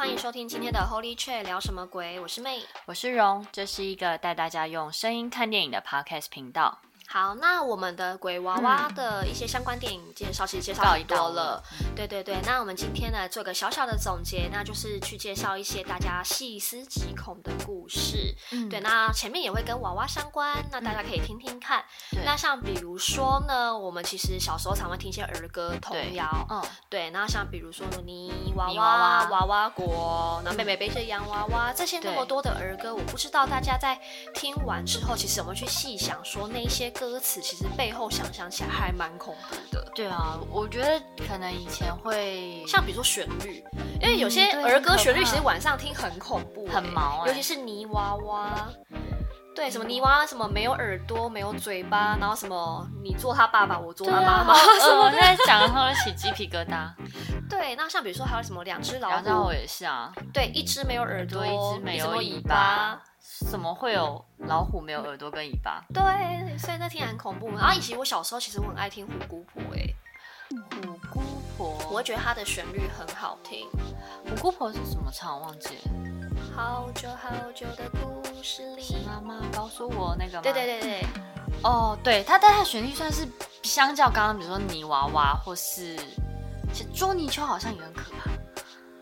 欢迎收听今天的 Holy Chat 聊什么鬼？我是妹我是荣，这是一个带大家用声音看电影的 Podcast 频道。好，那我们的鬼娃娃的一些相关电影介绍，其实介绍很多了。对对对，那我们今天呢，做个小小的总结，那就是去介绍一些大家细思极恐的故事。嗯，对，那前面也会跟娃娃相关，那大家可以听听看。嗯、那像比如说呢，我们其实小时候常会听一些儿歌童谣。嗯，对，那像比如说泥娃娃、娃娃国，那妹妹背着洋娃娃，这些那么多的儿歌，我不知道大家在听完之后，其实有没有去细想说那些。歌词其实背后想象起来还蛮恐怖的。对啊，我觉得可能以前会像比如说旋律，因为有些儿歌旋律其实晚上听很恐怖，欸，很毛，欸，尤其是泥娃娃。对，什么泥娃娃，什么没有耳朵，没有嘴巴，然后什么你做他爸爸，我做他妈妈，什么在讲的时候起鸡皮疙瘩。对，那像比如说还有什么两只老虎，两只老虎也是啊。对，一只没有耳朵，一只没有尾巴。怎么会有老虎没有耳朵跟尾巴？对，所以那听很恐怖。然后以及我小时候其实我很爱听虎姑婆，哎，虎姑婆，我觉得它的旋律很好听。虎姑婆是什么唱？我忘记了。好久好久的故事里，是妈妈告诉我那个吗？对对对对。哦，对，它但它旋律算是相较刚刚比如说泥娃娃或是，其实捉泥鳅好像也很可怕。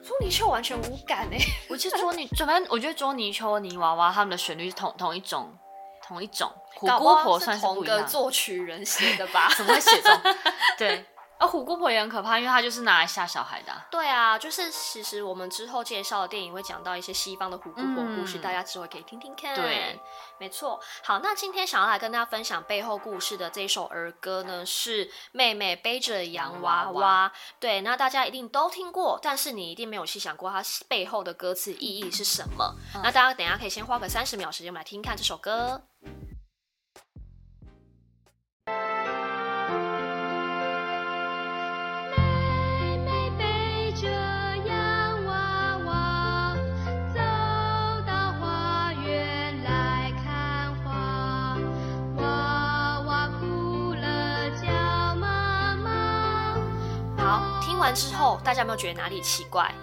捉泥鳅完全无感哎，我觉得捉泥，反正我觉得捉泥鳅、泥娃娃他们的旋律是同同一种，同一种。虎姑婆算是同一个作曲人写的吧？怎么会写这种？对。而、哦、虎姑婆也很可怕，因为她就是拿来吓小孩的、啊。对啊，就是其实我们之后介绍的电影会讲到一些西方的虎姑婆故事，嗯、大家之后可以听听看。对，没错。好，那今天想要来跟大家分享背后故事的这一首儿歌呢，是妹妹背着洋娃娃。对，那大家一定都听过，但是你一定没有细想过它背后的歌词意义是什么。嗯、那大家等一下可以先花个三十秒时间，我们来听看这首歌。完之后，大家有没有觉得哪里奇怪？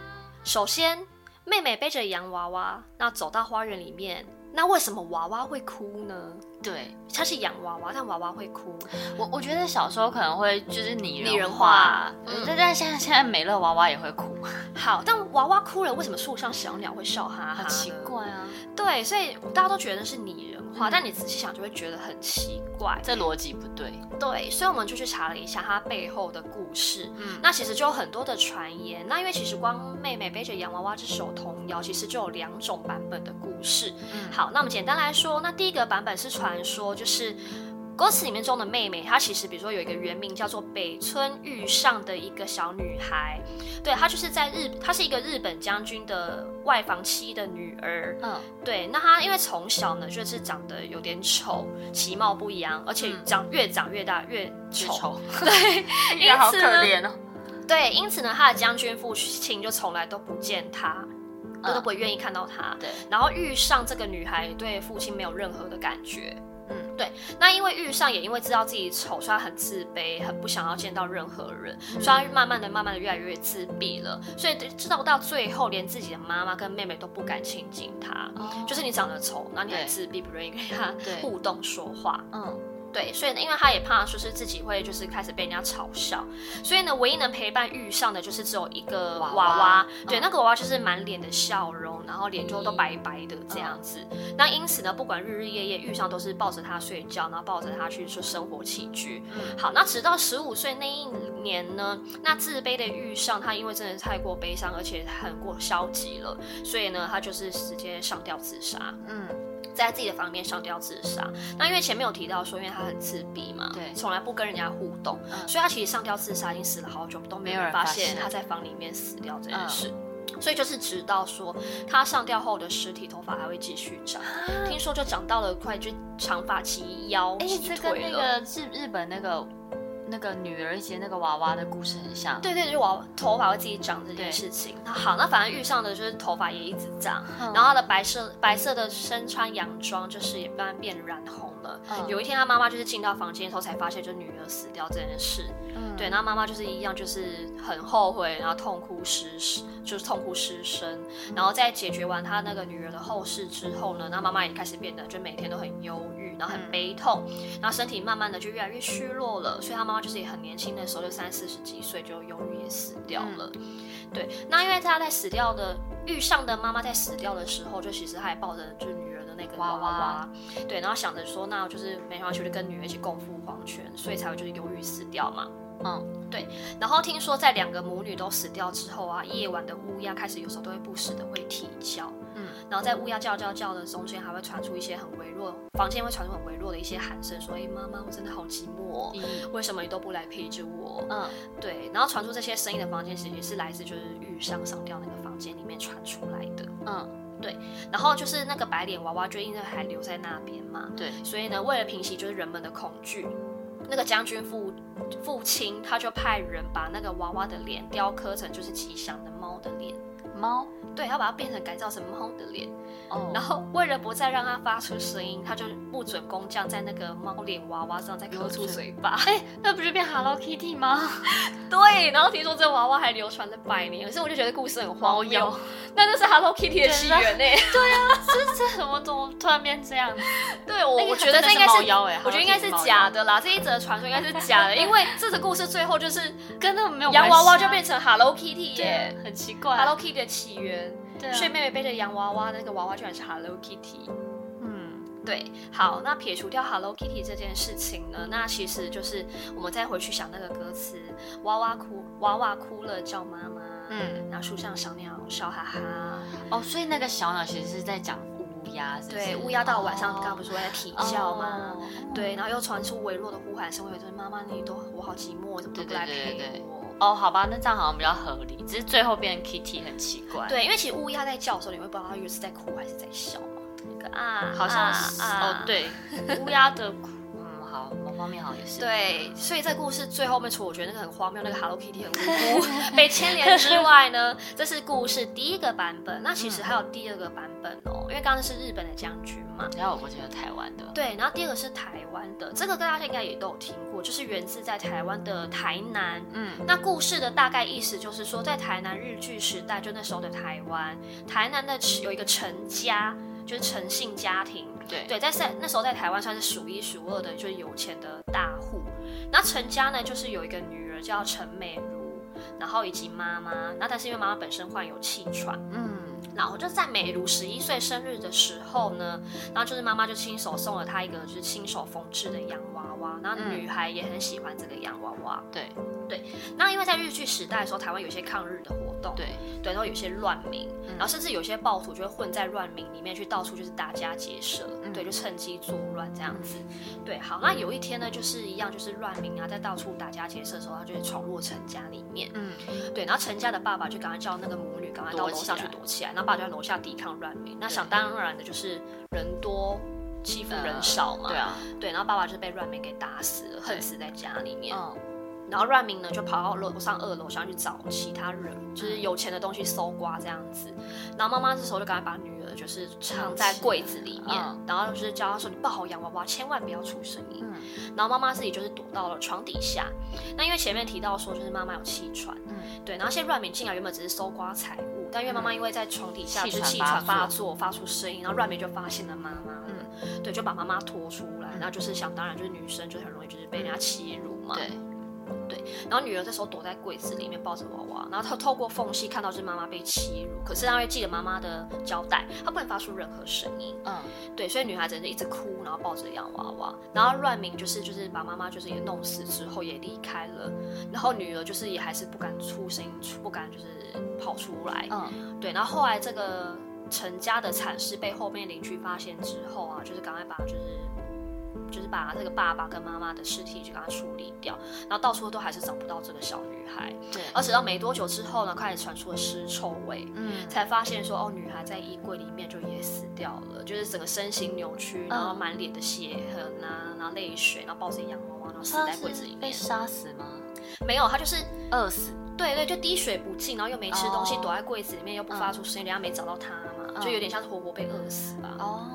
首先，妹妹背着洋娃娃，那走到花园里面，那为什么娃娃会哭呢？对，它是洋娃娃，但娃娃会哭。我我觉得小时候可能会就是拟人，人化，嗯，但现在现在美乐，娃娃也会哭。好，但娃娃哭了，为什么树上小鸟会笑哈哈？很奇怪啊。对，所以大家都觉得是拟人但你仔细想就会觉得很奇怪，这逻辑不对。对，所以我们就去查了一下它背后的故事。嗯，那其实就有很多的传言。那因为其实光妹妹背着洋娃娃这首童谣，其实就有两种版本的故事。嗯，好，那我们简单来说，那第一个版本是传说，就是。歌词里面中的妹妹，她其实比如说有一个原名叫做北村玉上的一个小女孩，对，她就是在日，她是一个日本将军的外房妻的女儿，嗯，对，那她因为从小呢就是长得有点丑，其貌不扬，而且长越长越大越丑，对，因此好可怜哦，对，因此呢，她的将军父亲就从来都不见她，都都不会愿意看到她，对，然后遇上这个女孩对父亲没有任何的感觉。对，那因为遇上也因为知道自己丑，所以他很自卑，很不想要见到任何人，所以他慢慢的、慢慢的越来越自闭了。所以知道到最后，连自己的妈妈跟妹妹都不敢亲近他，就是你长得丑，那你很自闭，不愿意跟他互动说话。嗯，对，所以呢，因为他也怕说是自己会就是开始被人家嘲笑，所以呢，唯一能陪伴遇上的就是只有一个娃娃，娃娃对，嗯、那个娃娃就是满脸的笑容，然后脸就都白白的这样子。嗯、那因此呢，不管日日夜夜，遇上都是抱着他睡觉，然后抱着他去说生活起居。嗯，好，那直到十五岁那一年呢，那自卑的遇上，他因为真的太过悲伤，而且很过消极了，所以呢，他就是直接上吊自杀。嗯。在自己的房面上吊自杀。那因为前面有提到说，因为他很自闭嘛，对，从来不跟人家互动，嗯、所以他其实上吊自杀已经死了好久，都没有人发现他在房里面死掉这件事。嗯、所以就是直到说他上吊后的尸体头发还会继续长，啊、听说就长到了快就长发及腰及腿了。哎，这跟那个日日本那个。那个女儿以及那个娃娃的故事很像，对对，就娃娃头发会自己长这件事情。那好，那反正遇上的就是头发也一直长，嗯、然后她的白色白色的身穿洋装就是也慢慢变染红了。嗯、有一天她妈妈就是进到房间的时候才发现，就女儿死掉这件事。嗯、对，那妈妈就是一样，就是很后悔，然后痛哭失声，就是痛哭失声。然后在解决完她那个女儿的后事之后呢，那妈妈也开始变得就每天都很忧郁，然后很悲痛，嗯、然后身体慢慢的就越来越虚弱了。所以他妈妈就是也很年轻的时候，就三四十几岁就忧郁也死掉了。嗯、对，那因为他在死掉的遇上的妈妈在死掉的时候，就其实他还抱着就是女儿的那个娃娃，对，然后想着说，那就是没办法，就是跟女儿一起共赴黄泉，所以才会就是忧郁死掉嘛。嗯，对。然后听说在两个母女都死掉之后啊，夜晚的乌鸦开始有时候都会不时的会啼叫。嗯，然后在乌鸦叫叫叫的中间，还会传出一些很微弱，房间会传出很微弱的一些喊声，说：“哎，妈妈，我真的好寂寞，嗯、为什么你都不来陪着我？”嗯，对。然后传出这些声音的房间，其实是来自就是玉上上吊那个房间里面传出来的。嗯，对。然后就是那个白脸娃娃，就因为还留在那边嘛。对。所以呢，为了平息就是人们的恐惧。那个将军父父亲，他就派人把那个娃娃的脸雕刻成就是吉祥的猫的脸，猫，对，他把它变成改造成猫的脸。哦，然后为了不再让它发出声音，他就不准工匠在那个猫脸娃娃上再抠出嘴巴。哎，那不就变 Hello Kitty 吗？对，然后听说这娃娃还流传了百年，可是我就觉得故事很荒谬。那那是 Hello Kitty 的起源呢？对啊，这这怎么怎么突然变这样？对，我我觉得这应该是，我觉得应该是假的啦。这一则传说应该是假的，因为这个故事最后就是跟那个没有洋娃娃就变成 Hello Kitty 耶，很奇怪。Hello Kitty 的起源。睡妹妹背着洋娃娃，那个娃娃居然是 Hello Kitty。嗯，对。好，那撇除掉 Hello Kitty 这件事情呢，那其实就是我们再回去想那个歌词：娃娃哭，娃娃哭了叫妈妈。嗯，然后树上小鸟笑哈哈。哦，所以那个小鸟其实是在讲乌鸦，是是？对，乌鸦到晚上刚刚不是会在啼叫吗？对，然后又传出微弱的呼喊声，我说妈妈，你都我好寂寞，怎么都不来陪我？哦，好吧，那这样好像比较合理，只是最后变成 Kitty 很奇怪。对，因为其实乌鸦在叫的时候，你会不知道它是在哭还是在笑嘛？那个啊，好像是哦，对，乌鸦的哭，嗯，好，某方面好像也是。对，所以在故事最后面，除了我觉得那个很荒谬，那个 Hello Kitty 很无辜 被牵连之外呢，这是故事第一个版本。那其实还有第二个版本哦，因为刚刚是日本的将军嘛，然后我记得台湾的。对，然后第二个是台湾的，这个大家应该也都有听过，就是源自在台湾的台南。嗯，那故事的大概意思就是说，在台南日据时代，就那时候的台湾，台南的有一个陈家，就是诚信家庭。对对，在在那时候在台湾算是数一数二的，就是有钱的大户。那陈家呢，就是有一个女儿叫陈美如，然后以及妈妈。那但是因为妈妈本身患有气喘，嗯。然后就在美如十一岁生日的时候呢，然后就是妈妈就亲手送了她一个就是亲手缝制的洋娃娃，然后女孩也很喜欢这个洋娃娃。对对，那因为在日据时代的时候，台湾有些抗日的活动，对对，然后有些乱民，然后甚至有些暴徒就会混在乱民里面去到处就是打家劫舍，对，就趁机作乱这样子。对，好，那有一天呢，就是一样就是乱民啊，在到处打家劫舍的时候，他就会闯入陈家里面，嗯，对，然后陈家的爸爸就赶快叫那个母女赶快到楼上去躲起来，然后。爸就在楼下抵抗乱民，那想当然的就是人多欺负人少嘛，对啊，对，然后爸爸就被乱民给打死了，恨死在家里面。然后乱民呢就跑到楼上二楼想去找其他人，就是有钱的东西搜刮这样子。然后妈妈这时候就赶快把女儿就是藏在柜子里面，然后就是教他说：“你抱好洋娃娃，千万不要出声音。”然后妈妈自己就是躲到了床底下。那因为前面提到说就是妈妈有气喘，嗯，对，然后现在乱敏进来原本只是搜刮财物。但因为妈妈因为在床底下就是气喘发作，发出声音，然后乱敏就发现了妈妈，嗯，对，就把妈妈拖出来，然后就是想当然就是女生就很容易就是被人家欺辱嘛，对。对，然后女儿这时候躲在柜子里面抱着娃娃，然后她透过缝隙看到是妈妈被欺辱，可是她会记得妈妈的交代，她不能发出任何声音。嗯，对，所以女孩子就一直哭，然后抱着洋娃娃，然后乱明就是就是把妈妈就是也弄死之后也离开了，然后女儿就是也还是不敢出声音，不敢就是跑出来。嗯，对，然后后来这个陈家的惨事被后面邻居发现之后啊，就是赶快把就是。就是把这个爸爸跟妈妈的尸体就给他处理掉，然后到处都还是找不到这个小女孩。对，而直到没多久之后呢，开始传出了尸臭味，嗯，才发现说哦，女孩在衣柜里面就也死掉了，就是整个身形扭曲，然后满脸的血痕啊，然后泪水，然后抱着洋娃娃，然后死在柜子里面。被杀死吗？没有，他就是饿死。对对，就滴水不进，然后又没吃东西，躲在柜子里面又不发出声音，人家没找到他嘛，就有点像是活活被饿死吧。哦。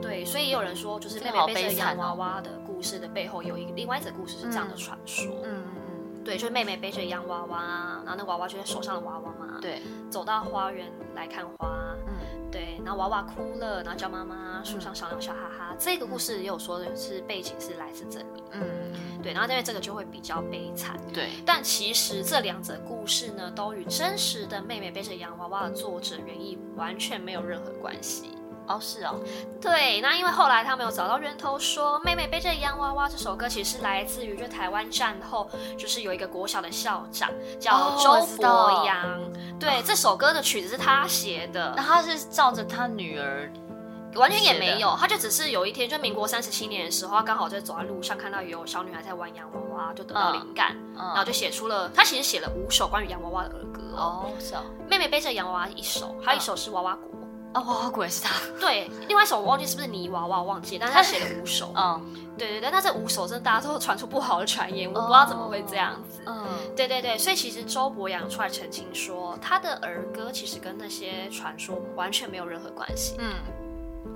对，所以也有人说，就是妹妹背着洋娃娃的故事的背后有一个另外一则故事是这样的传说。嗯嗯对，就是妹妹背着洋娃娃，然后那娃娃就是手上的娃娃嘛。对。走到花园来看花。嗯。对，然后娃娃哭了，然后叫妈妈，树上小鸟笑哈哈。这个故事也有说的是背景是来自这里。嗯。对，然后因为这个就会比较悲惨。对。但其实这两则故事呢，都与真实的妹妹背着洋娃娃的作者原意完全没有任何关系。哦，是哦，对，那因为后来他们有找到源头说，说妹妹背着洋娃娃这首歌其实是来自于就台湾战后，就是有一个国小的校长叫周伯阳，哦、对，哦、这首歌的曲子是他写的，那他是照着他女儿，完全也没有，他就只是有一天就民国三十七年的时候，他刚好在走在路上看到有小女孩在玩洋娃娃，就得到灵感，嗯嗯、然后就写出了，他其实写了五首关于洋娃娃的儿歌哦，是哦，妹妹背着洋娃娃一首，还有一首是娃娃国。哦，娃娃国也是他。对，另外一首我忘记是不是泥娃娃，忘记，但是他 写了五首。嗯，对对对，那这五首真的大家都传出不好的传言，我不知道怎么会这样子。嗯，对对对，所以其实周伯阳出来澄清说，他的儿歌其实跟那些传说完全没有任何关系。嗯，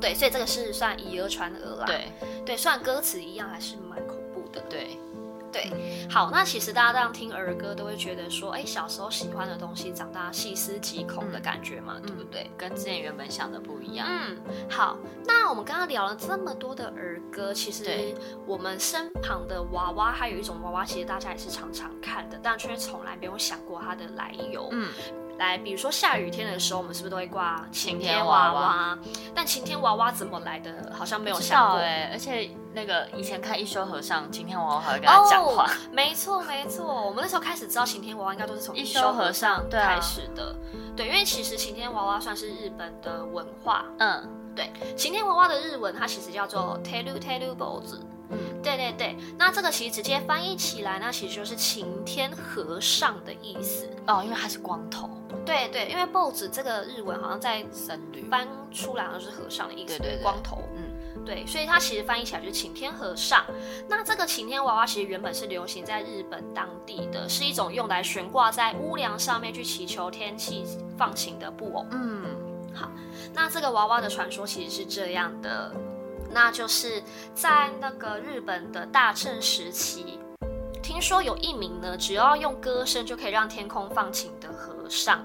对，所以这个是算以讹传讹啦。对对，虽然歌词一样，还是蛮恐怖的。对。对，好，那其实大家这样听儿歌都会觉得说，哎，小时候喜欢的东西，长大细思极恐的感觉嘛，嗯、对不对？跟之前原本想的不一样。嗯，好，那我们刚刚聊了这么多的儿歌，其实我们身旁的娃娃，还有一种娃娃，其实大家也是常常看的，但却从来没有想过它的来由。嗯。来，比如说下雨天的时候，我们是不是都会挂晴天娃娃？但晴天娃娃怎么来的？好像没有想过哎。而且那个以前看一休和尚，晴天娃娃还会跟他讲话。没错没错，我们那时候开始知道晴天娃娃应该都是从一休和尚开始的。对，因为其实晴天娃娃算是日本的文化。嗯，对，晴天娃娃的日文它其实叫做 teru teru bozu。嗯，对对对，那这个其实直接翻译起来，那其实就是晴天和尚的意思哦，因为他是光头。对对，因为 BOSS 这个日文好像在僧侣翻出来好像是和尚的意思，对对对，光头。嗯，对，所以它其实翻译起来就是晴天和尚。那这个晴天娃娃其实原本是流行在日本当地的，是一种用来悬挂在屋梁上面去祈求天气放晴的布偶。嗯，好，那这个娃娃的传说其实是这样的。那就是在那个日本的大正时期，听说有一名呢，只要用歌声就可以让天空放晴的和尚。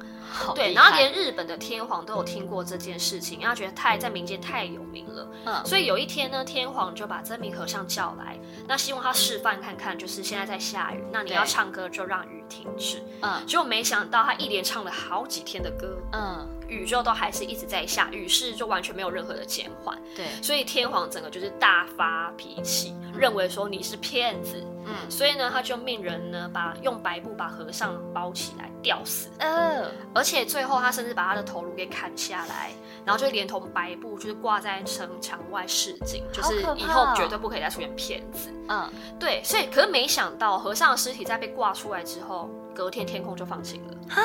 对，然后连日本的天皇都有听过这件事情，因为他觉得太在民间太有名了。嗯，所以有一天呢，天皇就把真名和尚叫来，那希望他示范看看，就是现在在下雨，那你要唱歌就让雨停止。嗯，结果没想到他一连唱了好几天的歌。嗯。宇宙都还是一直在下，雨势就完全没有任何的减缓。对，所以天皇整个就是大发脾气，嗯、认为说你是骗子。嗯，所以呢，他就命人呢把用白布把和尚包起来吊死。嗯，而且最后他甚至把他的头颅给砍下来，然后就连同白布就是挂在城墙外示警，就是以后绝对不可以再出现骗子。嗯，对，所以可是没想到和尚的尸体在被挂出来之后，隔天天空就放晴了。哈。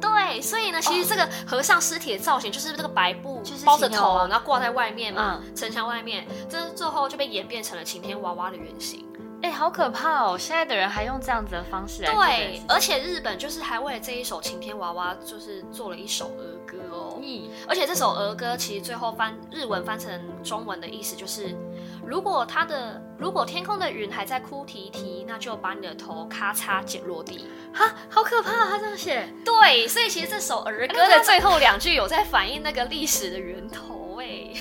对，所以呢，其实这个和尚尸体的造型就是这个白布包着头，然后挂在外面嘛，城墙外面，这最后就被演变成了晴天娃娃的原型。哎，好可怕哦！现在的人还用这样子的方式来。对，而且日本就是还为了这一首晴天娃娃，就是做了一首儿歌哦。嗯，而且这首儿歌其实最后翻日文翻成中文的意思就是。如果它的如果天空的云还在哭啼啼，那就把你的头咔嚓剪落地。哈，好可怕！他这样写。对，所以其实这首儿歌的最后两句有在反映那个历史的源头。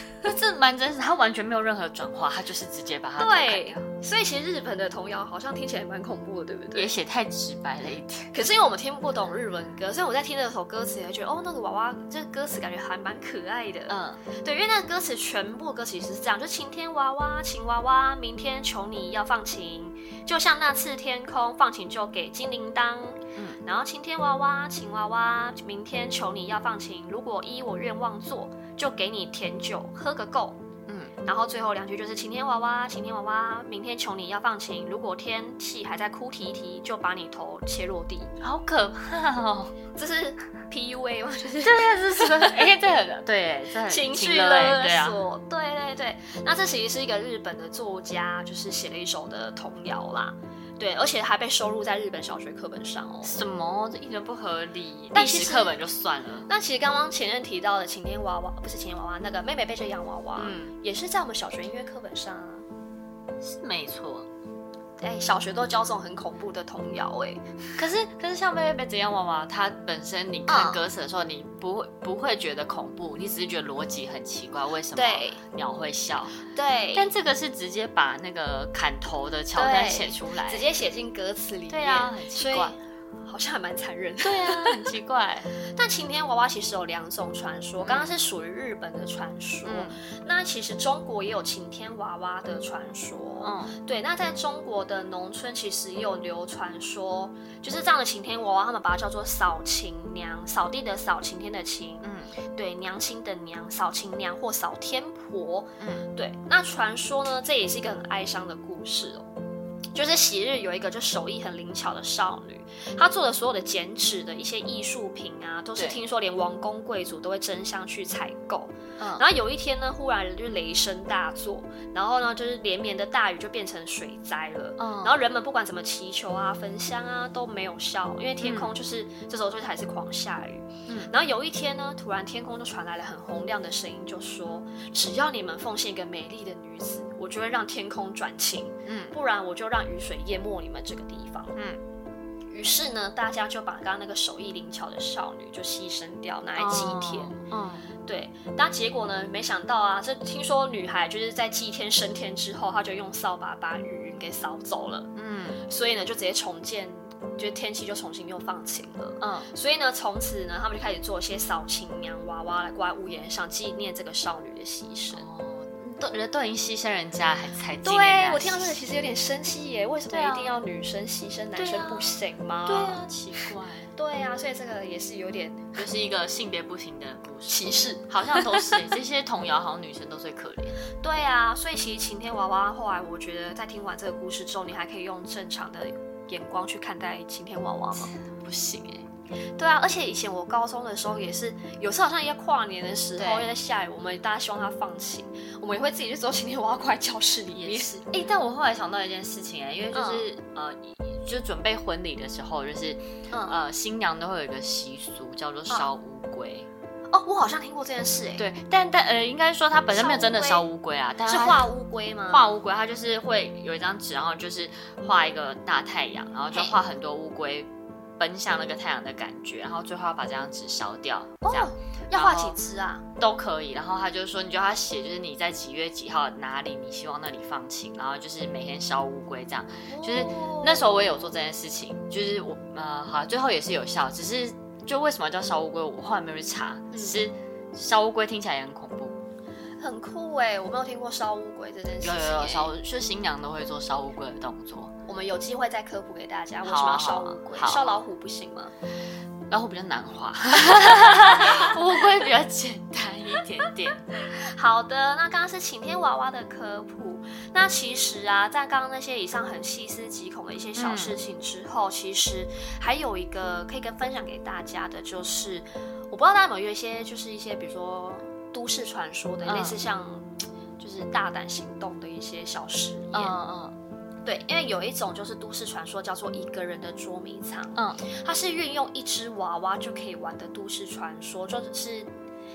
哎，这蛮真实，他完全没有任何转化，他就是直接把它对。所以其实日本的童谣好像听起来蛮恐怖的，对不对？也写太直白了一点。可是因为我们听不懂日文歌，所以我在听这首歌词也觉得，哦，那个娃娃这个歌词感觉还蛮可爱的。嗯，对，因为那个歌词全部歌词是这样，就晴天娃娃，晴娃娃，明天求你要放晴，就像那次天空放晴就给金铃铛。嗯，然后晴天娃娃，晴娃娃，明天求你要放晴，如果依我愿望做，就给你甜酒喝个够。嗯，然后最后两句就是晴天娃娃，晴天娃娃，明天求你要放晴，如果天气还在哭啼啼，就把你头切落地。好可怕哦！这是 PUA 吗？就是这是哎，这很对，这很情绪勒索。对对对，那这其实是一个日本的作家，就是写了一首的童谣啦。对，而且还被收录在日本小学课本上哦。什么？这一点不合理。历史课本就算了。那其实刚刚前任提到的晴天娃娃，不是晴天娃娃，那个妹妹背着洋娃娃，嗯，也是在我们小学音乐课本上啊。是没错。哎，小学都教这种很恐怖的童谣哎，可是可是像妹妹背着洋娃娃，它本身你看歌词的时候，你不会不会觉得恐怖，你只是觉得逻辑很奇怪，为什么鸟会笑？对，但这个是直接把那个砍头的桥段写出来，直接写进歌词里面，对啊，很奇怪。好像还蛮残忍的，对啊，很奇怪。但晴天娃娃其实有两种传说，刚刚是属于日本的传说，嗯、那其实中国也有晴天娃娃的传说。嗯，对。那在中国的农村其实也有流传说，就是这样的晴天娃娃，他们把它叫做扫晴娘，扫地的扫，晴天的晴。嗯，对，娘亲的娘，扫晴娘或扫天婆。嗯，对。那传说呢，这也是一个很哀伤的故事哦。就是昔日有一个就手艺很灵巧的少女，她做的所有的剪纸的一些艺术品啊，都是听说连王公贵族都会争相去采购。嗯，然后有一天呢，忽然就雷声大作，然后呢，就是连绵的大雨就变成水灾了。嗯，然后人们不管怎么祈求啊、焚香啊都没有效，因为天空就是、嗯、这时候就还是狂下雨。嗯，然后有一天呢，突然天空就传来了很洪亮的声音，就说：只要你们奉献一个美丽的女子。我就会让天空转晴，嗯，不然我就让雨水淹没你们这个地方，嗯。于是呢，大家就把刚刚那个手艺灵巧的少女就牺牲掉，拿来祭天，嗯，对。但结果呢，没想到啊，这听说女孩就是在祭天升天之后，她就用扫把把雨云给扫走了，嗯。所以呢，就直接重建，就天气就重新又放晴了，嗯。所以呢，从此呢，他们就开始做一些扫晴娘娃娃来挂在屋檐上，纪念这个少女的牺牲。都人都已经牺牲人家，还才对我听到这个其实有点生气耶，为什么一定要女生牺牲，男生不行吗？对啊，奇怪。对啊，所以这个也是有点，就是一个性别不平等的故事，歧视好像都是这些童谣，好像女生都最可怜。对啊，所以其实晴天娃娃后来，我觉得在听完这个故事之后，你还可以用正常的眼光去看待晴天娃娃吗？不行哎。对啊，而且以前我高中的时候也是，有时候好像一个跨年的时候，因为在下雨，我们大家希望它放晴，我们也会自己去做晴天娃娃挂在教室里。也是，哎，但我后来想到一件事情哎，因为就是、嗯、呃，就准备婚礼的时候，就是、嗯、呃，新娘都会有一个习俗叫做烧乌龟。哦，我好像听过这件事哎。对，但但呃，应该说它本身没有真的烧乌龟啊，但是画乌龟吗？画乌龟，它就是会有一张纸，然后就是画一个大太阳，然后就画很多乌龟。奔向那个太阳的感觉，然后最后要把这张纸烧掉，这样、哦、要画几支啊？都可以。然后他就说，你就要写，就是你在几月几号哪里，你希望那里放晴，然后就是每天烧乌龟这样。就是那时候我也有做这件事情，就是我呃好，最后也是有效。只是就为什么叫烧乌龟，我后来没有去查。只是烧乌龟听起来也很恐怖，很酷哎，我没有听过烧乌龟这件事情。有有有烧，就新娘都会做烧乌龟的动作。我们有机会再科普给大家，为什么要烧乌龟？烧老虎不行吗？老虎比较难画，乌龟比较简单一点点。好的，那刚刚是晴天娃娃的科普。那其实啊，在刚刚那些以上很细思极恐的一些小事情之后，嗯、其实还有一个可以跟分享给大家的，就是我不知道大家有没有一些，就是一些比如说都市传说的，嗯、类似像就是大胆行动的一些小实验。嗯嗯。对，因为有一种就是都市传说，叫做一个人的捉迷藏。嗯，它是运用一只娃娃就可以玩的都市传说，就是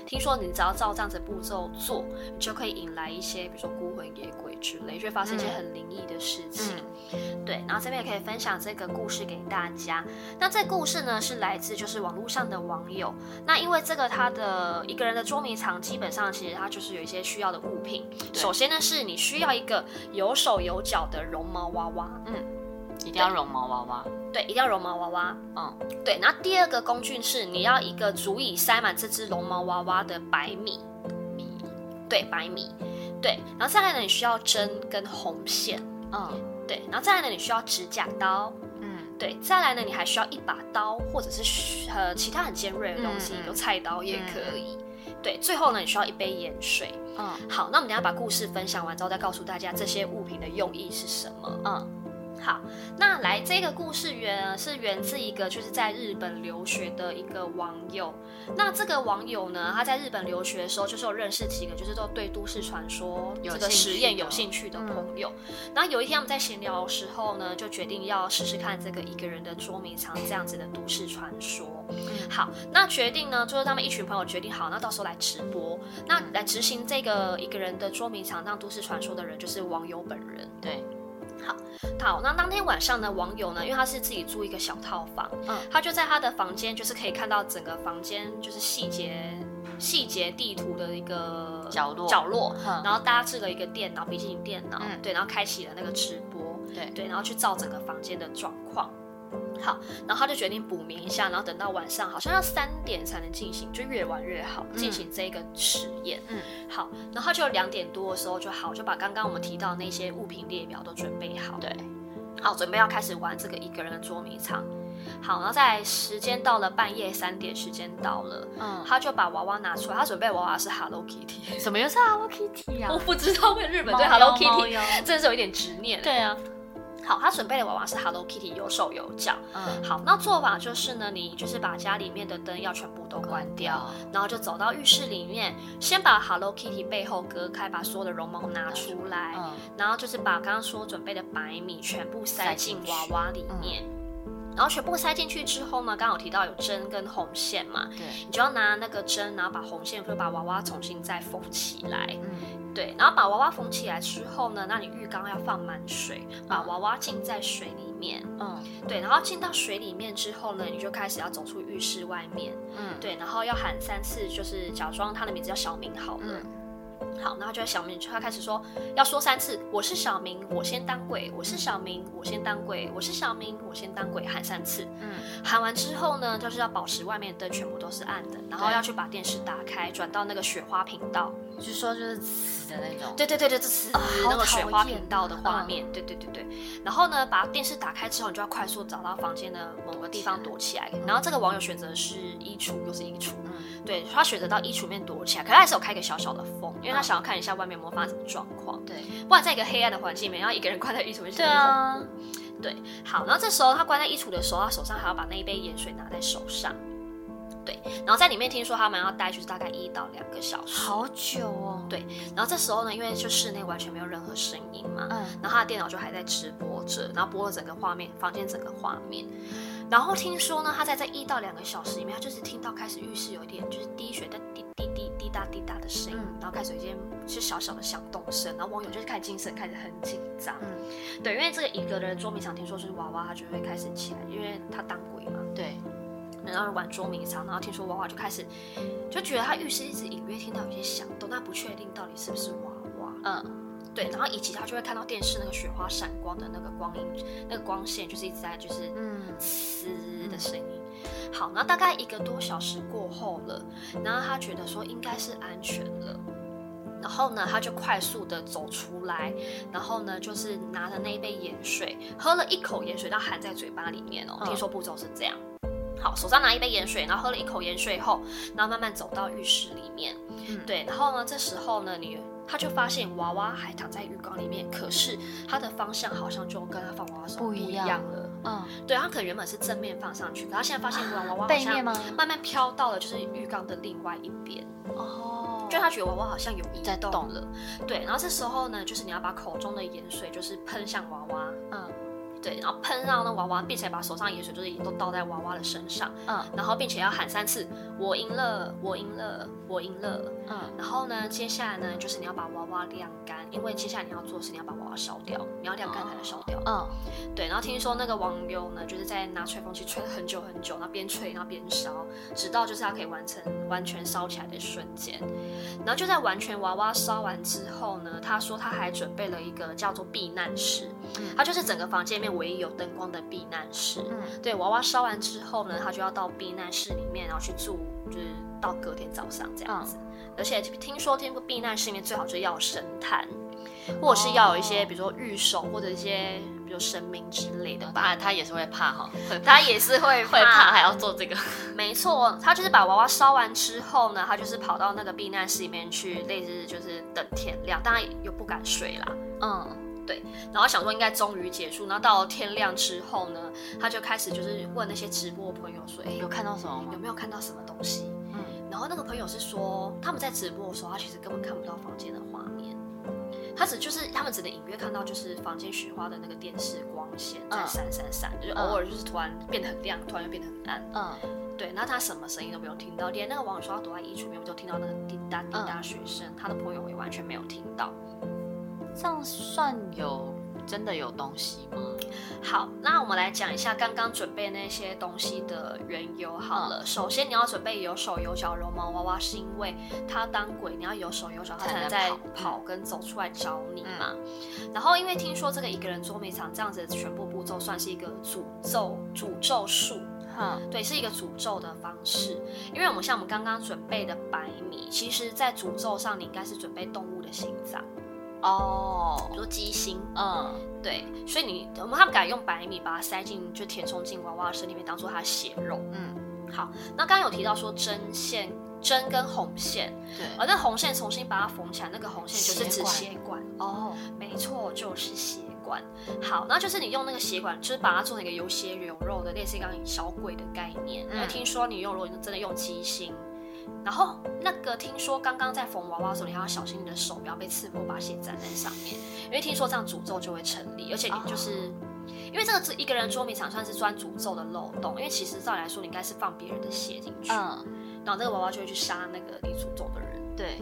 听说你只要照这样子步骤做，你就可以引来一些，比如说孤魂野鬼之类，就会发生一些很灵异的事情。嗯、对，然后这边也可以分享这个故事给大家。那这故事呢，是来自就是网络上的网友。那因为这个他的一个人的捉迷藏，基本上其实他就是有一些需要的物品。首先呢，是你需要一个有手有脚的绒毛娃娃。嗯，一定要绒毛娃娃。对，一定要绒毛娃娃。嗯，对。然后第二个工具是你要一个足以塞满这只绒毛娃娃的白米。米，对，白米。对，然后再来呢，你需要针跟红线。嗯，对。然后再来呢，你需要指甲刀。嗯，对。再来呢，你还需要一把刀，或者是呃其他很尖锐的东西，有、嗯、菜刀也可以。嗯、对，最后呢，你需要一杯盐水。嗯，好，那我们等下把故事分享完之后，再告诉大家这些物品的用意是什么。嗯。好，那来这个故事源是源自一个就是在日本留学的一个网友。那这个网友呢，他在日本留学的时候，就是有认识几个就是都对都市传说这个实验有兴趣的朋友。然后有一天我们在闲聊的时候呢，就决定要试试看这个一个人的捉迷藏这样子的都市传说。好，那决定呢，就是他们一群朋友决定好，那到时候来直播，那来执行这个一个人的捉迷藏，当都市传说的人就是网友本人。对。好，好，那当天晚上呢，网友呢，因为他是自己租一个小套房，嗯，他就在他的房间，就是可以看到整个房间就是细节细节地图的一个角落角落，嗯，然后搭置了一个电脑，笔记本电脑，嗯，对，然后开启了那个直播，对对，然后去照整个房间的状况。好，然后他就决定补名一下，然后等到晚上好像要三点才能进行，就越晚越好进行这个实验。嗯，好，然后就两点多的时候就好，就把刚刚我们提到那些物品列表都准备好。对，好，准备要开始玩这个一个人的捉迷藏。好，然后在时间到了半夜三点，时间到了，嗯，他就把娃娃拿出来，他准备娃娃是 Hello Kitty，什么又是 Hello Kitty 啊？我不知道，为日本对 Hello Kitty 真的是有一点执念。对啊。好，他准备的娃娃是 Hello Kitty，有手有脚。嗯，好，那做法就是呢，你就是把家里面的灯要全部都关掉，然后就走到浴室里面，先把 Hello Kitty 背后隔开，把所有的绒毛拿出来，嗯，然后就是把刚刚说准备的白米全部塞进娃娃里面。然后全部塞进去之后呢，刚好提到有针跟红线嘛，对，你就要拿那个针，然后把红线就把娃娃重新再缝起来，嗯，对，然后把娃娃缝起来之后呢，那你浴缸要放满水，把娃娃浸在水里面，嗯，对，然后浸到水里面之后呢，你就开始要走出浴室外面，嗯，对，然后要喊三次，就是假装他的名字叫小明好了。嗯好，然后就在小明，他开始说，要说三次，我是小明，我先当鬼，我是小明，我先当鬼，我是小明，我先当鬼，喊三次。嗯，喊完之后呢，就是要保持外面灯全部都是暗的，然后要去把电视打开，转到那个雪花频道，就是说就是呲的那种。对对对对，这呲那个雪花频道的画面。对对对对。然后呢，把电视打开之后，你就要快速找到房间的某个地方躲起来。然后这个网友选择是衣橱，又是衣橱。嗯，对，他选择到衣橱面躲起来，可是他还是有开个小小的缝，因为他。想要看一下外面有没有发生什么状况，对，不然在一个黑暗的环境里面，然后一个人关在衣橱里面，对啊，对，好，然后这时候他关在衣橱的时候，他手上还要把那一杯盐水拿在手上，对，然后在里面听说他们要待就是大概一到两个小时，好久哦，对，然后这时候呢，因为就室内完全没有任何声音嘛，嗯，然后他的电脑就还在直播着，然后播了整个画面，房间整个画面，然后听说呢，他在这一到两个小时里面，他就是听到开始浴室有一点就是滴水的滴滴滴滴答滴答的声音，嗯、然后开始有一些是小小的响动声，然后网友就是开始精神开始很紧张，嗯，对，因为这个一个人捉迷藏，听说就是娃娃，他就会开始起来，因为他当鬼嘛，对，然后玩捉迷藏，然后听说娃娃就开始就觉得他浴室一直隐约听到有些响动，但不确定到底是不是娃娃，嗯，对，然后以及他就会看到电视那个雪花闪光的那个光影，那个光线就是一直在就是嗯。嘶的声音。好，然后大概一个多小时过后了，然后他觉得说应该是安全了，然后呢，他就快速的走出来，然后呢，就是拿着那一杯盐水，喝了一口盐水，他含在嘴巴里面哦。听说步骤是这样，好，手上拿一杯盐水，然后喝了一口盐水后，然后慢慢走到浴室里面，嗯，对，然后呢，这时候呢，你。他就发现娃娃还躺在浴缸里面，可是他的方向好像就跟他放娃娃时候不一样了。嗯，对，他可能原本是正面放上去，可他现在发现娃娃好像慢慢飘到了就是浴缸的另外一边。哦，就他觉得娃娃好像有在动了。对，然后这时候呢，就是你要把口中的盐水就是喷向娃娃。嗯。对，然后喷上那娃娃，并且把手上的盐水就是也都倒在娃娃的身上，嗯，然后并且要喊三次“我赢了，我赢了，我赢了”，嗯，然后呢，接下来呢，就是你要把娃娃晾干，因为接下来你要做的是你要把娃娃烧掉，你要晾干才能烧掉，嗯，对，然后听说那个网友呢，就是在拿吹风机吹了很久很久，然后边吹然后边烧，直到就是他可以完成完全烧起来的瞬间，然后就在完全娃娃烧完之后呢，他说他还准备了一个叫做避难室，嗯，他就是整个房间里面唯一有灯光的避难室，嗯，对，娃娃烧完之后呢，他就要到避难室里面，然后去住，就是到隔天早上这样子，嗯，而且听说这个避难室里面最好就是要有神坛，或者是要有一些比如说御守或者一些比如神明之类的吧，他他也是会怕。哈，他也是会会怕，还要做这个，没错，他就是把娃娃烧完之后呢，他就是跑到那个避难室里面去，类似就是等天亮，当然又不敢睡啦，嗯。对，然后想说应该终于结束，然后到了天亮之后呢，他就开始就是问那些直播的朋友说，哎，有看到什么吗？有没有看到什么东西？嗯，然后那个朋友是说他们在直播的时候，他其实根本看不到房间的画面，他只就是他们只能隐约看到就是房间雪花的那个电视光线在闪闪闪，嗯、就是偶尔就是突然变得很亮，突然又变得很暗。嗯，对，那他什么声音都没有听到，连那个网友说他躲在衣橱里面就听到那个滴答滴答水声，嗯、他的朋友也完全没有听到。这样算有真的有东西吗？好，那我们来讲一下刚刚准备那些东西的缘由。好了，嗯、首先你要准备有手有脚绒毛娃娃，是因为它当鬼，你要有手有脚，它才能在跑跟走出来找你嘛。嗯、然后因为听说这个一个人捉迷藏这样子的全部步骤算是一个诅咒诅咒术，嗯，对，是一个诅咒的方式。因为我们像我们刚刚准备的白米，其实在诅咒上你应该是准备动物的心脏。哦，比如说鸡心，嗯，对，所以你我们他们敢用白米把它塞进，就填充进娃娃的身里面，当做它的血肉。嗯，好，那刚刚有提到说针线、针跟红线，对，而那红线重新把它缝起来，那个红线就是指血管。哦，没错，就是血管。好，那就是你用那个血管，就是把它做成一个有血有肉的，类似刚刚小鬼的概念。嗯，听说你用，如果你真的用鸡心。然后那个听说刚刚在缝娃娃的时候，你还要小心你的手不要被刺破，把血沾在上面，因为听说这样诅咒就会成立，而且你就是、哦、因为这个一个人捉迷藏算是钻诅咒的漏洞，因为其实照理来说你应该是放别人的血进去，嗯，然后那个娃娃就会去杀那个你诅咒的人，对，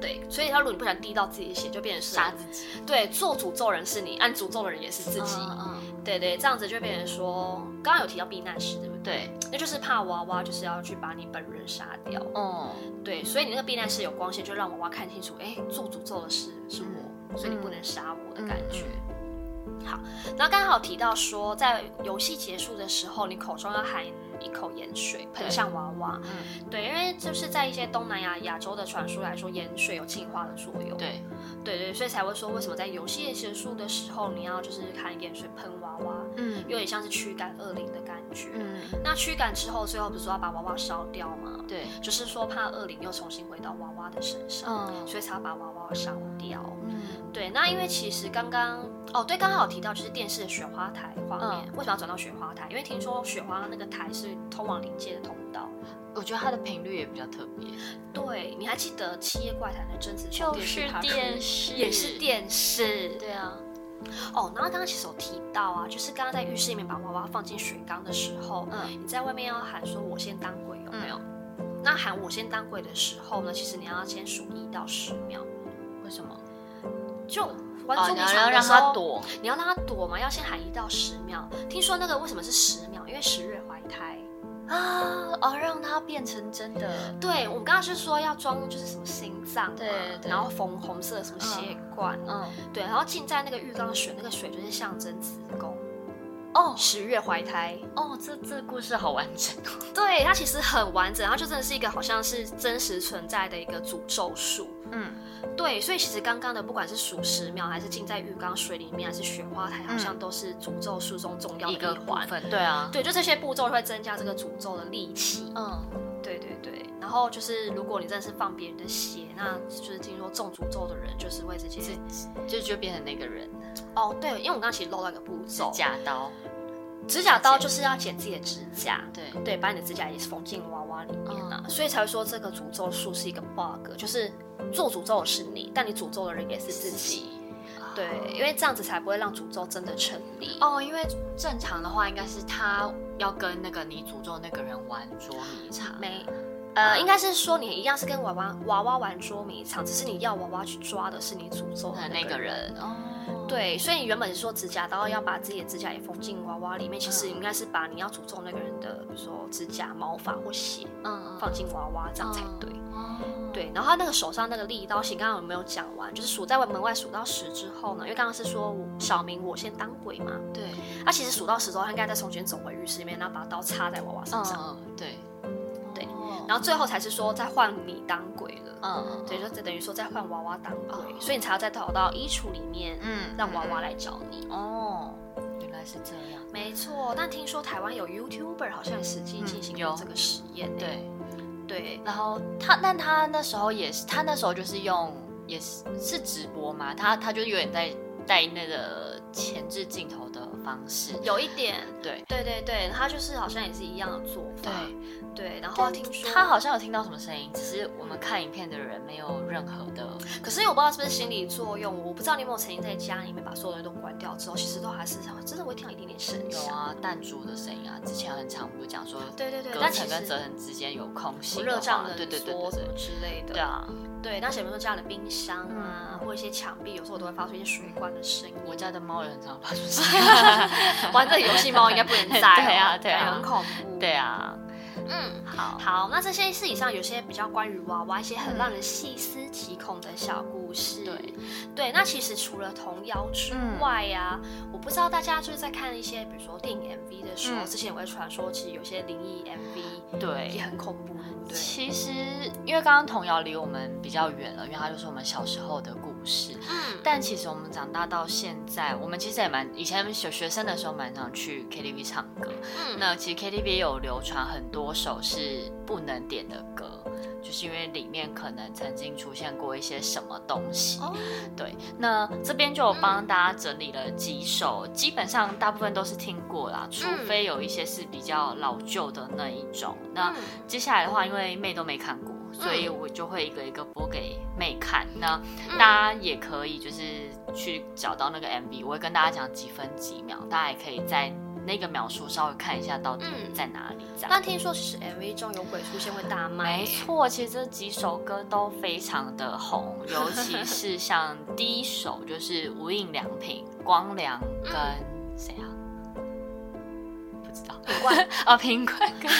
对，所以他如果你不想滴到自己的血，就变成杀自己，对，做诅咒人是你，按诅咒的人也是自己，嗯，嗯，对对，这样子就变成说，刚刚有提到避难室，对不对？对，那就是怕娃娃就是要去把你本人杀掉。哦、嗯，对，所以你那个避难室有光线，就让娃娃看清楚，哎，做诅咒的是是我，嗯、所以你不能杀我的感觉。嗯、好，那刚好提到说，在游戏结束的时候，你口中要含一口盐水喷向娃娃。嗯，对，因为就是在一些东南亚、亚洲的传说来说，盐水有净化的作用。对，对对，所以才会说，为什么在游戏结束的时候，你要就是看盐水喷娃娃？嗯，有点像是驱赶恶灵的感觉。嗯，那驱赶之后，最后不是说要把娃娃烧掉吗？对，就是说怕恶灵又重新回到娃娃的身上，嗯，所以才要把娃娃烧掉。嗯，对。那因为其实刚刚哦，对，刚刚有提到就是电视的雪花台画面，嗯，为什么要转到雪花台？因为听说雪花那个台是通往灵界的通道，我觉得它的频率也比较特别。对，你还记得《七夜怪谈》的贞子就是电视，也是电视。对啊。哦，然后刚刚其实有提到啊，就是刚刚在浴室里面把娃娃放进水缸的时候，嗯，你在外面要喊说“我先当鬼”，有没有？嗯、那喊“我先当鬼”的时候呢，其实你要先数一到十秒。为什么？就玩捉迷藏的时候，哦、你要让他躲，你要让他躲嘛，要先喊一到十秒。听说那个为什么是十秒？因为十月怀胎。啊哦，让它变成真的。对，我们刚刚是说要装，就是什么心脏，对，对，然后缝红色什么血管，嗯，嗯对，然后浸在那个浴缸的水，那个水就是象征子宫。哦，十月怀胎。哦，这这故事好完整哦。对，它其实很完整，它就真的是一个好像是真实存在的一个诅咒术。嗯。对，所以其实刚刚的不管是数十秒，还是浸在浴缸水里面，还是雪花台，好像都是诅咒术中重要的一环。对啊，对，就这些步骤会增加这个诅咒的力气。嗯，对对对。然后就是，如果你真的是放别人的血，那就是听说中诅咒的人就是会直接就就变成那个人。哦，对，因为我刚刚其实漏了一个步骤，指甲刀。指甲刀就是要剪自己的指甲，对对，把你的指甲也是缝进娃娃里面了，所以才会说这个诅咒术是一个 bug，就是做诅咒的是你，但你诅咒的人也是自己。对，因为这样子才不会让诅咒真的成立。哦，因为正常的话，应该是他要跟那个你诅咒那个人玩捉迷藏。没，呃，应该是说你一样是跟娃娃娃娃玩捉迷藏，只是你要娃娃去抓的是你诅咒的那个人。哦。对，所以你原本是说指甲刀要把自己的指甲也缝进娃娃里面，其实应该是把你要诅咒那个人的，比如说指甲、毛发或血，嗯，放进娃娃这样才对。嗯、对，然后他那个手上那个利刀型，刚刚有没有讲完？就是数在门外数到十之后呢，因为刚刚是说小明我先当鬼嘛。对。他其实数到十之后，他应该再从前走回浴室里面，然后把刀插在娃娃身上。嗯、对。对。然后最后才是说再换你当鬼了。嗯，对，就等于说再换娃娃当鬼，哦、所以你才要再逃到衣橱里面，嗯，让娃娃来找你。哦，原来是这样，没错。但听说台湾有 YouTuber 好像实际进行过这个实验，嗯，对，对。然后他，但他那时候也是，他那时候就是用，也是是直播嘛，他他就有点在带那个前置镜头的方式，有一点，对，对对对，他就是好像也是一样的做法。对。对，然后听说他好像有听到什么声音，只是我们看影片的人没有任何的。可是我不知道是不是心理作用，我不知道你有没有曾经在家里面把所有东西都关掉之后，其实都还是真的会听到一点点声音。有啊，弹珠的声音啊，之前很常不是讲说，对对对，隔层跟隔层之间有空隙，热胀冷缩，对对对对之类的。对啊，对，那比如说家里的冰箱啊，或一些墙壁，有时候我都会发出一些水管的声音。我家的猫也很常发出声音，玩这游戏猫应该不能在，对啊对啊，很恐怖，对啊。嗯，好好，那这些是以上有些比较关于娃娃一些很让人细思极恐的小故事。对，对，那其实除了童谣之外呀、啊，嗯、我不知道大家就是在看一些比如说电影 MV 的时候，嗯、之前也会传说，其实有些灵异 MV 对也很恐怖。对，其实因为刚刚童谣离我们比较远了，因为它就是我们小时候的故事。嗯，但其实我们长大到现在，我们其实也蛮以前小学生的时候蛮常去 KTV 唱歌。嗯，那其实 KTV 也有流传很多首是不能点的歌，就是因为里面可能曾经出现过一些什么东西。哦，对，那这边就帮大家整理了几首，嗯、基本上大部分都是听过啦，除非有一些是比较老旧的那一种。嗯、那接下来的话，因为妹都没看过。所以我就会一个一个播给妹看，那大家也可以就是去找到那个 MV，我会跟大家讲几分几秒，大家也可以在那个描述稍微看一下到底在哪里。这样。那听说是 MV 中有鬼出现会大卖。没错，其实这几首歌都非常的红，尤其是像第一首就是无印良品光良 跟谁啊？品冠啊，品冠跟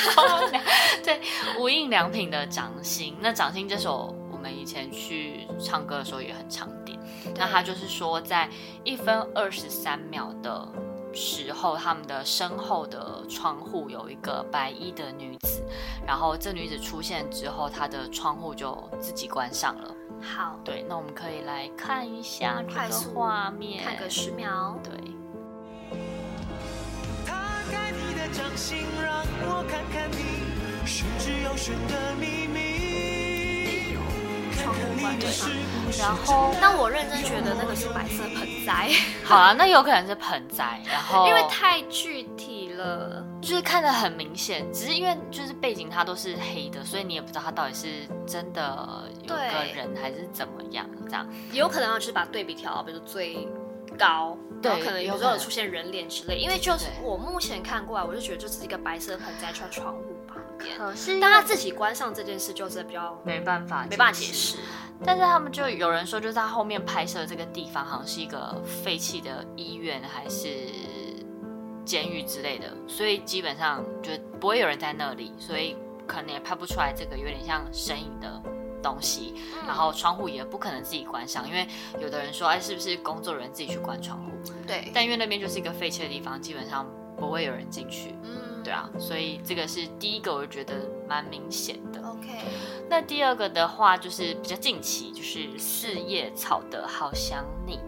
对，无印良品的掌心。那掌心这首，我们以前去唱歌的时候也很常点。那他就是说，在一分二十三秒的时候，他们的身后的窗户有一个白衣的女子，然后这女子出现之后，她的窗户就自己关上了。好，对，那我们可以来看一下这个画面，看个十秒，对。掌心让我看看你十指有选的秘密，窗户关上，然后，但我认真觉得那个是白色盆栽。好啊，那有可能是盆栽，然后 因为太具体了，就是看得很明显。只是因为就是背景它都是黑的，所以你也不知道它到底是真的有个人还是怎么样，这样也有可能就是把对比调，比如最。高，对，可能有时候有出现人脸之类，因为就是我目前看过来，我就觉得就只是一个白色盆栽在窗户旁边。可是，当他自己关上这件事，就是比较没办法，没办法解释。但是他们就有人说，就是他后面拍摄的这个地方好像是一个废弃的医院还是监狱之类的，所以基本上就不会有人在那里，所以可能也拍不出来这个有点像身影的。东西，然后窗户也不可能自己关上，因为有的人说，哎，是不是工作人员自己去关窗户？对，但因为那边就是一个废弃的地方，基本上不会有人进去。嗯，对啊，所以这个是第一个，我觉得蛮明显的。OK，那第二个的话就是比较近期，就是四叶草的好想你。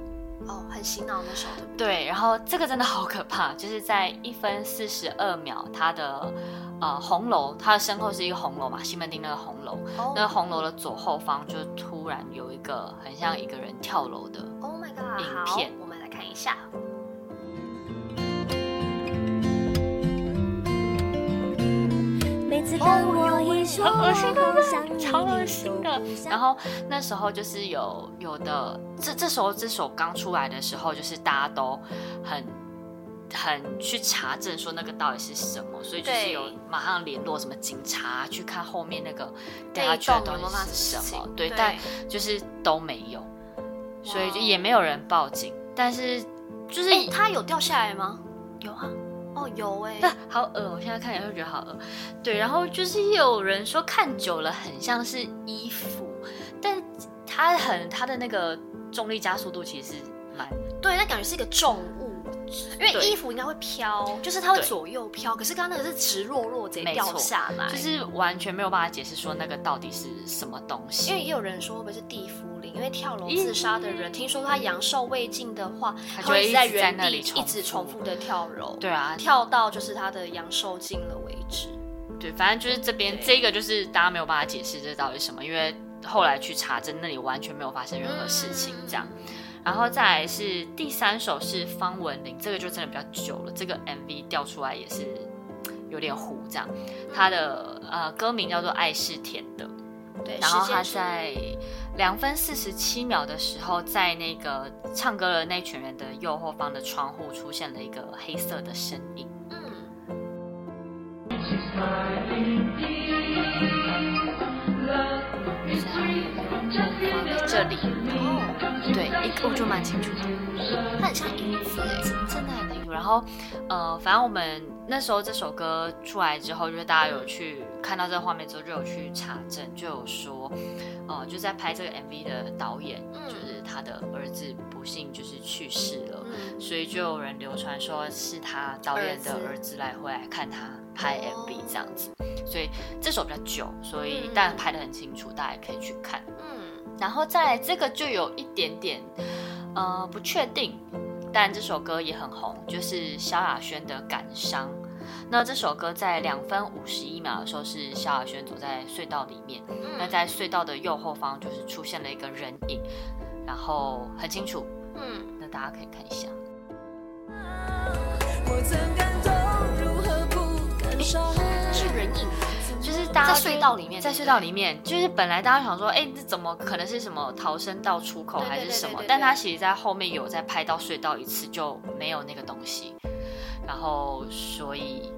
哦，很洗脑那首，对不对？对，然后这个真的好可怕，就是在一分四十二秒，它的。呃，红楼，它的身后是一个红楼嘛，西门町那个红楼，oh. 那个红楼的左后方就突然有一个很像一个人跳楼的，Oh my god，影片，我们来看一下。恶心的，超恶心的。然后那时候就是有有的，这这时候这首刚出来的时候，就是大家都很很去查证说那个到底是什么，所以就是有马上联络什么警察去看后面那个掉下去的东西是什么，对，但就是都没有，所以就也没有人报警。但是就是他有掉下来吗？有啊。哦，有哎，好恶！我现在看起来就觉得好恶。对，然后就是有人说看久了很像是衣服，但它很它的那个重力加速度其实是蛮……对，那感觉是一个重物，因为衣服应该会飘，就是它会左右飘。可是刚刚那个是直落落直接掉下来，就是完全没有办法解释说那个到底是什么东西。因为也有人说会不会是地缚灵，因为跳楼自杀的人，听说他阳寿未尽的话，他就会在原地一直重复的跳楼。对啊，跳到就是他的阳寿尽了为止。对，反正就是这边这个就是大家没有办法解释这到底什么，因为后来去查证那里完全没有发生任何事情这样。然后再来是第三首是方文琳，这个就真的比较久了，这个 MV 调出来也是有点糊这样。他的呃歌名叫做《爱是甜的》。对，然后他在两分四十七秒的时候，在那个唱歌的那群人的右后方的窗户出现了一个黑色的身影。嗯。在这里哦，对，一我就蛮清楚的，它很像影子哎，真的楚。然后，呃，反正我们。那时候这首歌出来之后，就是大家有去看到这个画面之后，就有去查证，就有说，呃，就在拍这个 MV 的导演，就是他的儿子不幸就是去世了，所以就有人流传说是他导演的儿子来回来看他拍 MV 这样子，所以这首比较久，所以但拍的很清楚，大家也可以去看。嗯，然后再来这个就有一点点，呃，不确定。但这首歌也很红，就是萧亚轩的《感伤》。那这首歌在两分五十一秒的时候，是萧亚轩走在隧道里面。嗯、那在隧道的右后方，就是出现了一个人影，然后很清楚。嗯，那大家可以看一下。我曾感动，如何不感伤？是人影。就是大家在隧道里面，在隧道里面，就是本来大家想说，哎，这怎么可能是什么逃生到出口还是什么？但他其实在后面有在拍到隧道一次，就没有那个东西，然后所以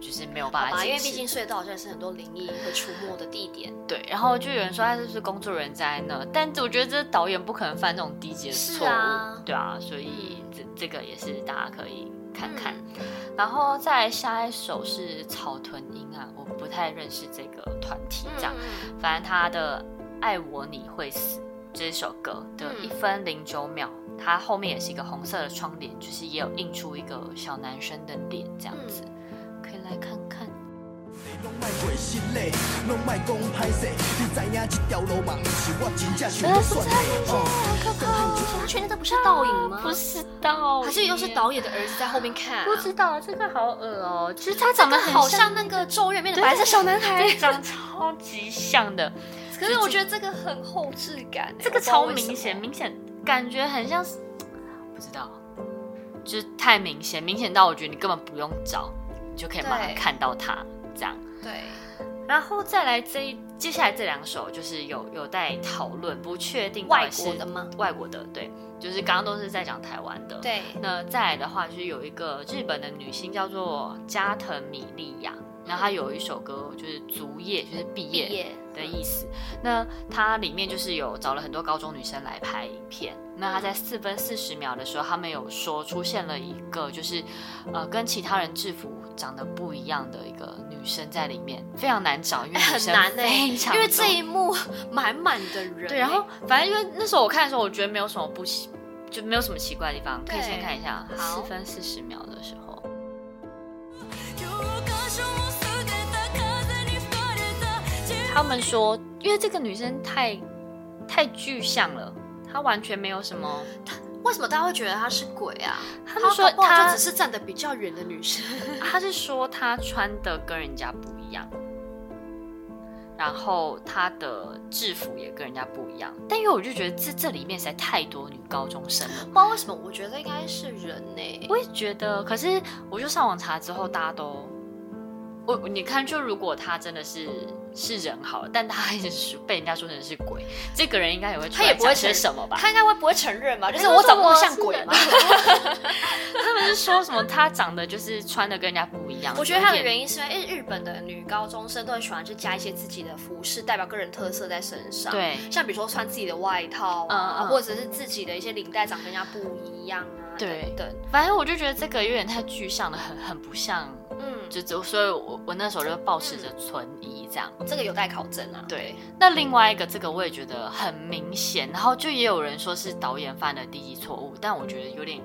就是没有办法解释，因为毕竟隧道好像是很多灵异会出没的地点。对，然后就有人说他是不是工作人员在那，但我觉得这导演不可能犯这种低级的错误，啊对啊，所以这这个也是大家可以看看。嗯、然后再下一首是草屯音啊。我不太认识这个团体，这样，反正他的《爱我你会死》这首歌的一分零九秒，它后面也是一个红色的窗帘，就是也有印出一个小男生的脸，这样子，可以来看看。确定这不是倒影吗？不是倒，还是又是导演的儿子在后面看？不知道，这个好恶哦。其实他长得好像那个咒怨里面的白色小男孩，长得超级像的。可是我觉得这个很后置感，这个超明显，明显感觉很像是，不知道，就是太明显，明显到我觉得你根本不用找，你就可以马上看到他这样。对。然后再来这一接下来这两首就是有有待讨论，不确定外国的吗？外国的，对，就是刚刚都是在讲台湾的。对，那再来的话就是有一个日本的女星叫做加藤米莉亚，然后她有一首歌就是卒业，就是毕业的意思。那它里面就是有找了很多高中女生来拍影片。那她在四分四十秒的时候，他们有说出现了一个就是呃跟其他人制服长得不一样的一个女生在里面，非常难找，因为很难呢，因为这一幕满满的人。对，然后反正因为那时候我看的时候，我觉得没有什么不奇，就没有什么奇怪的地方，可以先看一下四分四十秒的时候。他们说，因为这个女生太太具象了。她完全没有什么，她为什么大家会觉得她是鬼啊？他们说她就只是站得比较远的女生。她是说她穿的跟人家不一样，然后她的制服也跟人家不一样。但因为我就觉得这这里面实在太多女高中生了，不知道为什么，我觉得应该是人呢、欸。我也觉得，可是我就上网查之后，大家都我你看，就如果他真的是是人好了，但他还是被人家说成是鬼，这个人应该也会，他也不会承认什么吧？他应该会不会承认吧？就是我长得不像鬼嘛？他们是说什么？他长得就是穿的跟人家不一样。我觉得他的原因是因为日本的女高中生都很喜欢去加一些自己的服饰，代表个人特色在身上。对，像比如说穿自己的外套啊，嗯、或者是自己的一些领带长跟人家不一样啊。对，对，反正我就觉得这个有点太具象了，很很不像。嗯，就就所以我我那时候就抱持着存疑，这样、嗯、这个有待考证啊。对，那另外一个这个我也觉得很明显，然后就也有人说是导演犯的低级错误，但我觉得有点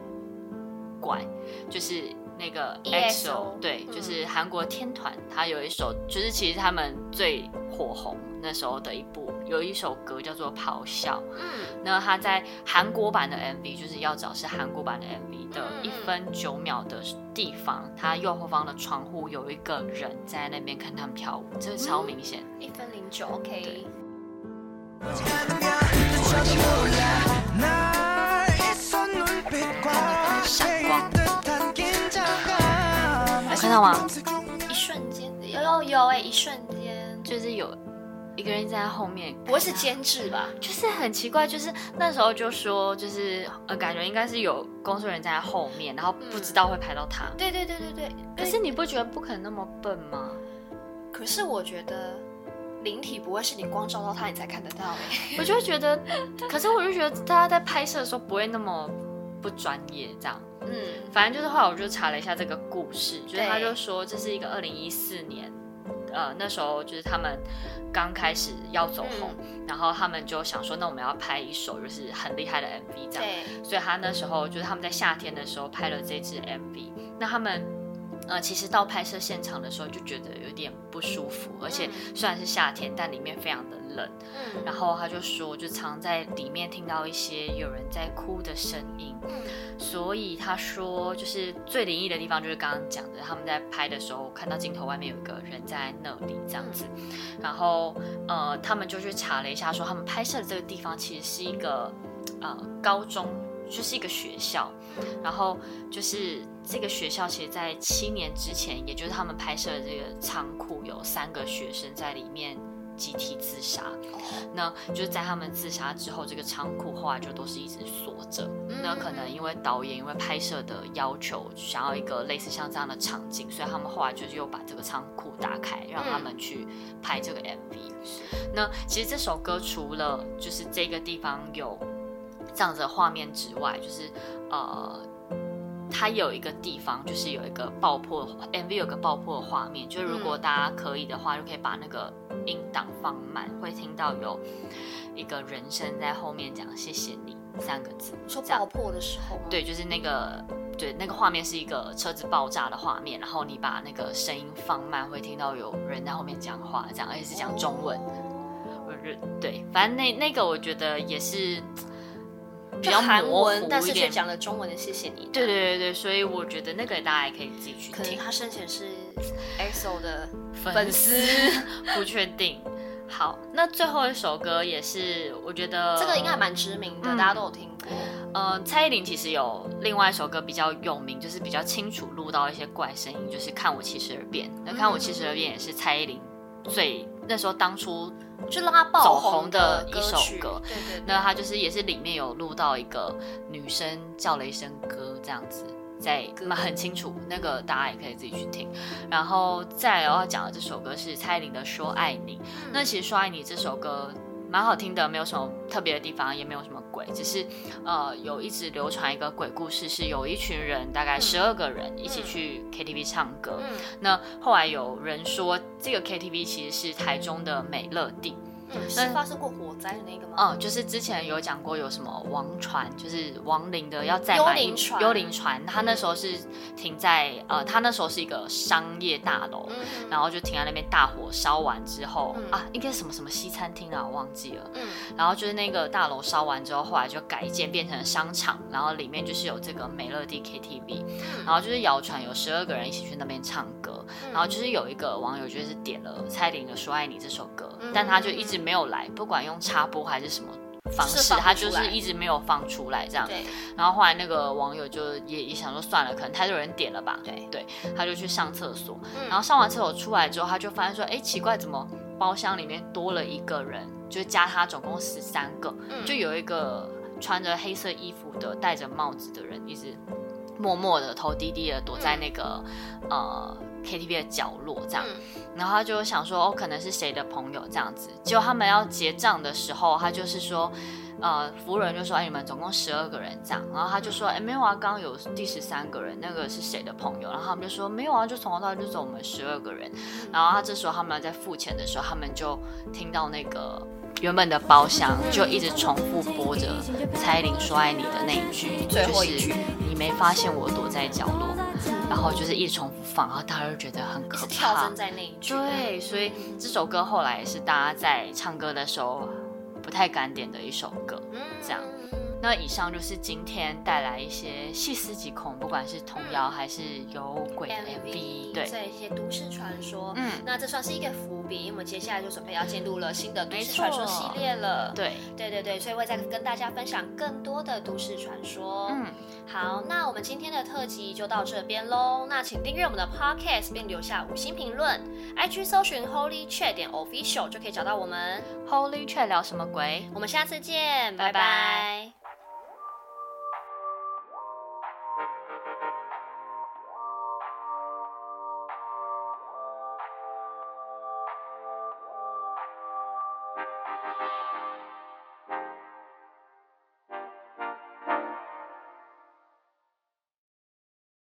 怪，就是那个 EXO，对，就是韩国天团，他有一首就是其实他们最火红那时候的一部。有一首歌叫做《咆哮》，嗯，那他在韩国版的 MV 就是要找是韩国版的 MV 的一分九秒的地方，他右后方的窗户有一个人在那边看他们跳舞，这个超明显。一分零九，OK。到吗？一瞬间，有有有哎，一瞬间就是有。一个人站在后面，不会是监制吧？就是很奇怪，就是那时候就说，就是呃，感觉应该是有工作人员在后面，然后不知道会拍到他。嗯、对对对对对。可是你不觉得不可能那么笨吗？可是我觉得灵体不会是你光照到他你才看得到哎。我就觉得，可是我就觉得大家在拍摄的时候不会那么不专业这样。嗯，反正就是后来我就查了一下这个故事，就是他就说这是一个二零一四年。呃，那时候就是他们刚开始要走红，嗯、然后他们就想说，那我们要拍一首就是很厉害的 MV，这样。对。所以他那时候就是他们在夏天的时候拍了这支 MV。那他们呃，其实到拍摄现场的时候就觉得有点不舒服，而且虽然是夏天，但里面非常的冷。嗯。然后他就说，就常在里面听到一些有人在哭的声音。嗯。所以他说，就是最灵异的地方，就是刚刚讲的，他们在拍的时候看到镜头外面有一个人在那里这样子，然后呃，他们就去查了一下，说他们拍摄的这个地方其实是一个呃高中，就是一个学校，然后就是这个学校其实在七年之前，也就是他们拍摄的这个仓库，有三个学生在里面。集体自杀，那就是在他们自杀之后，这个仓库后来就都是一直锁着。那可能因为导演因为拍摄的要求，想要一个类似像这样的场景，所以他们后来就是又把这个仓库打开，让他们去拍这个 MV。那其实这首歌除了就是这个地方有这样子的画面之外，就是呃。它有一个地方，就是有一个爆破 MV，有个爆破的画面。就是如果大家可以的话，就可以把那个音档放慢，会听到有一个人声在后面讲“谢谢你”三个字。说爆破的时候，对，就是那个对那个画面是一个车子爆炸的画面，然后你把那个声音放慢，会听到有人在后面讲话，这样而且是讲中文。我觉得对，反正那那个我觉得也是。比较韩文，但是却讲了中文的谢谢你。对对对对，所以我觉得那个大家也可以自己去听。可能他生前是 EXO 的粉丝，不确定。好，那最后一首歌也是，我觉得这个应该蛮知名的，嗯、大家都有听过。呃，蔡依林其实有另外一首歌比较有名，就是比较清楚录到一些怪声音，就是《看我七十二变》。那《看我七十二变》也是蔡依林最那时候当初。就让他爆红的一首歌，对，对对。那他就是也是里面有录到一个女生叫了一声歌，这样子，在很清楚，那个大家也可以自己去听。然后再来我要讲的这首歌是蔡依林的《说爱你》，嗯。那其实《说爱你》这首歌。蛮好听的，没有什么特别的地方，也没有什么鬼，只是呃有一直流传一个鬼故事，是有一群人，大概十二个人一起去 KTV 唱歌。嗯，那后来有人说，这个 KTV 其实是台中的美乐蒂。嗯，是发生过火灾的那个吗？嗯，就是之前有讲过有什么王船，就是亡灵的要再买幽灵船，幽灵船，他那时候是停在呃，他那时候是一个商业大楼，嗯、然后就停在那边，大火烧完之后、嗯、啊，应该什么什么西餐厅啊，我忘记了。嗯，然后就是那个大楼烧完之后，后来就改建变成了商场，然后里面就是有这个美乐蒂 KTV，、嗯、然后就是谣传有十二个人一起去那边唱歌，嗯、然后就是有一个网友就是点了蔡依林的《说爱你》这首歌，嗯、但他就一直。没有来，不管用插播还是什么方式，他就是一直没有放出来这样。对。然后后来那个网友就也也想说算了，可能太多人点了吧。对对，他就去上厕所，嗯、然后上完厕所出来之后，他就发现说，哎，奇怪，怎么包厢里面多了一个人？就加他总共十三个，嗯、就有一个穿着黑色衣服的、戴着帽子的人，一直默默的、头低低的躲在那个、嗯、呃 KTV 的角落这样。嗯、然后他就想说，哦，可能是谁的朋友这样子。结果他们要结账的时候，他就是说，呃，服务人就说，哎，你们总共十二个人这样。然后他就说，哎，没有啊，刚刚有第十三个人，那个是谁的朋友？然后他们就说，没有啊，就从头到尾就走我们十二个人。然后他这时候他们在付钱的时候，他们就听到那个。原本的包厢就一直重复播着蔡依林说爱你的那一句，最后一句，就是你没发现我躲在角落，然后就是一直重复放，然后大家就觉得很可怕。跳针在那一句。对，所以这首歌后来也是大家在唱歌的时候不太敢点的一首歌，这样。那以上就是今天带来一些细思极恐，不管是童谣还是有鬼的 MV，对，这一些都市传说。嗯，那这算是一个伏笔，因为我们接下来就准备要进入了新的都市传说系列了。对，对对对，所以会再跟大家分享更多的都市传说。嗯，好，那我们今天的特辑就到这边喽。那请订阅我们的 Podcast 并留下五星评论，IG 搜寻 Holy Chat 点 Official 就可以找到我们。Holy Chat 聊什么鬼？我们下次见，拜拜。拜拜。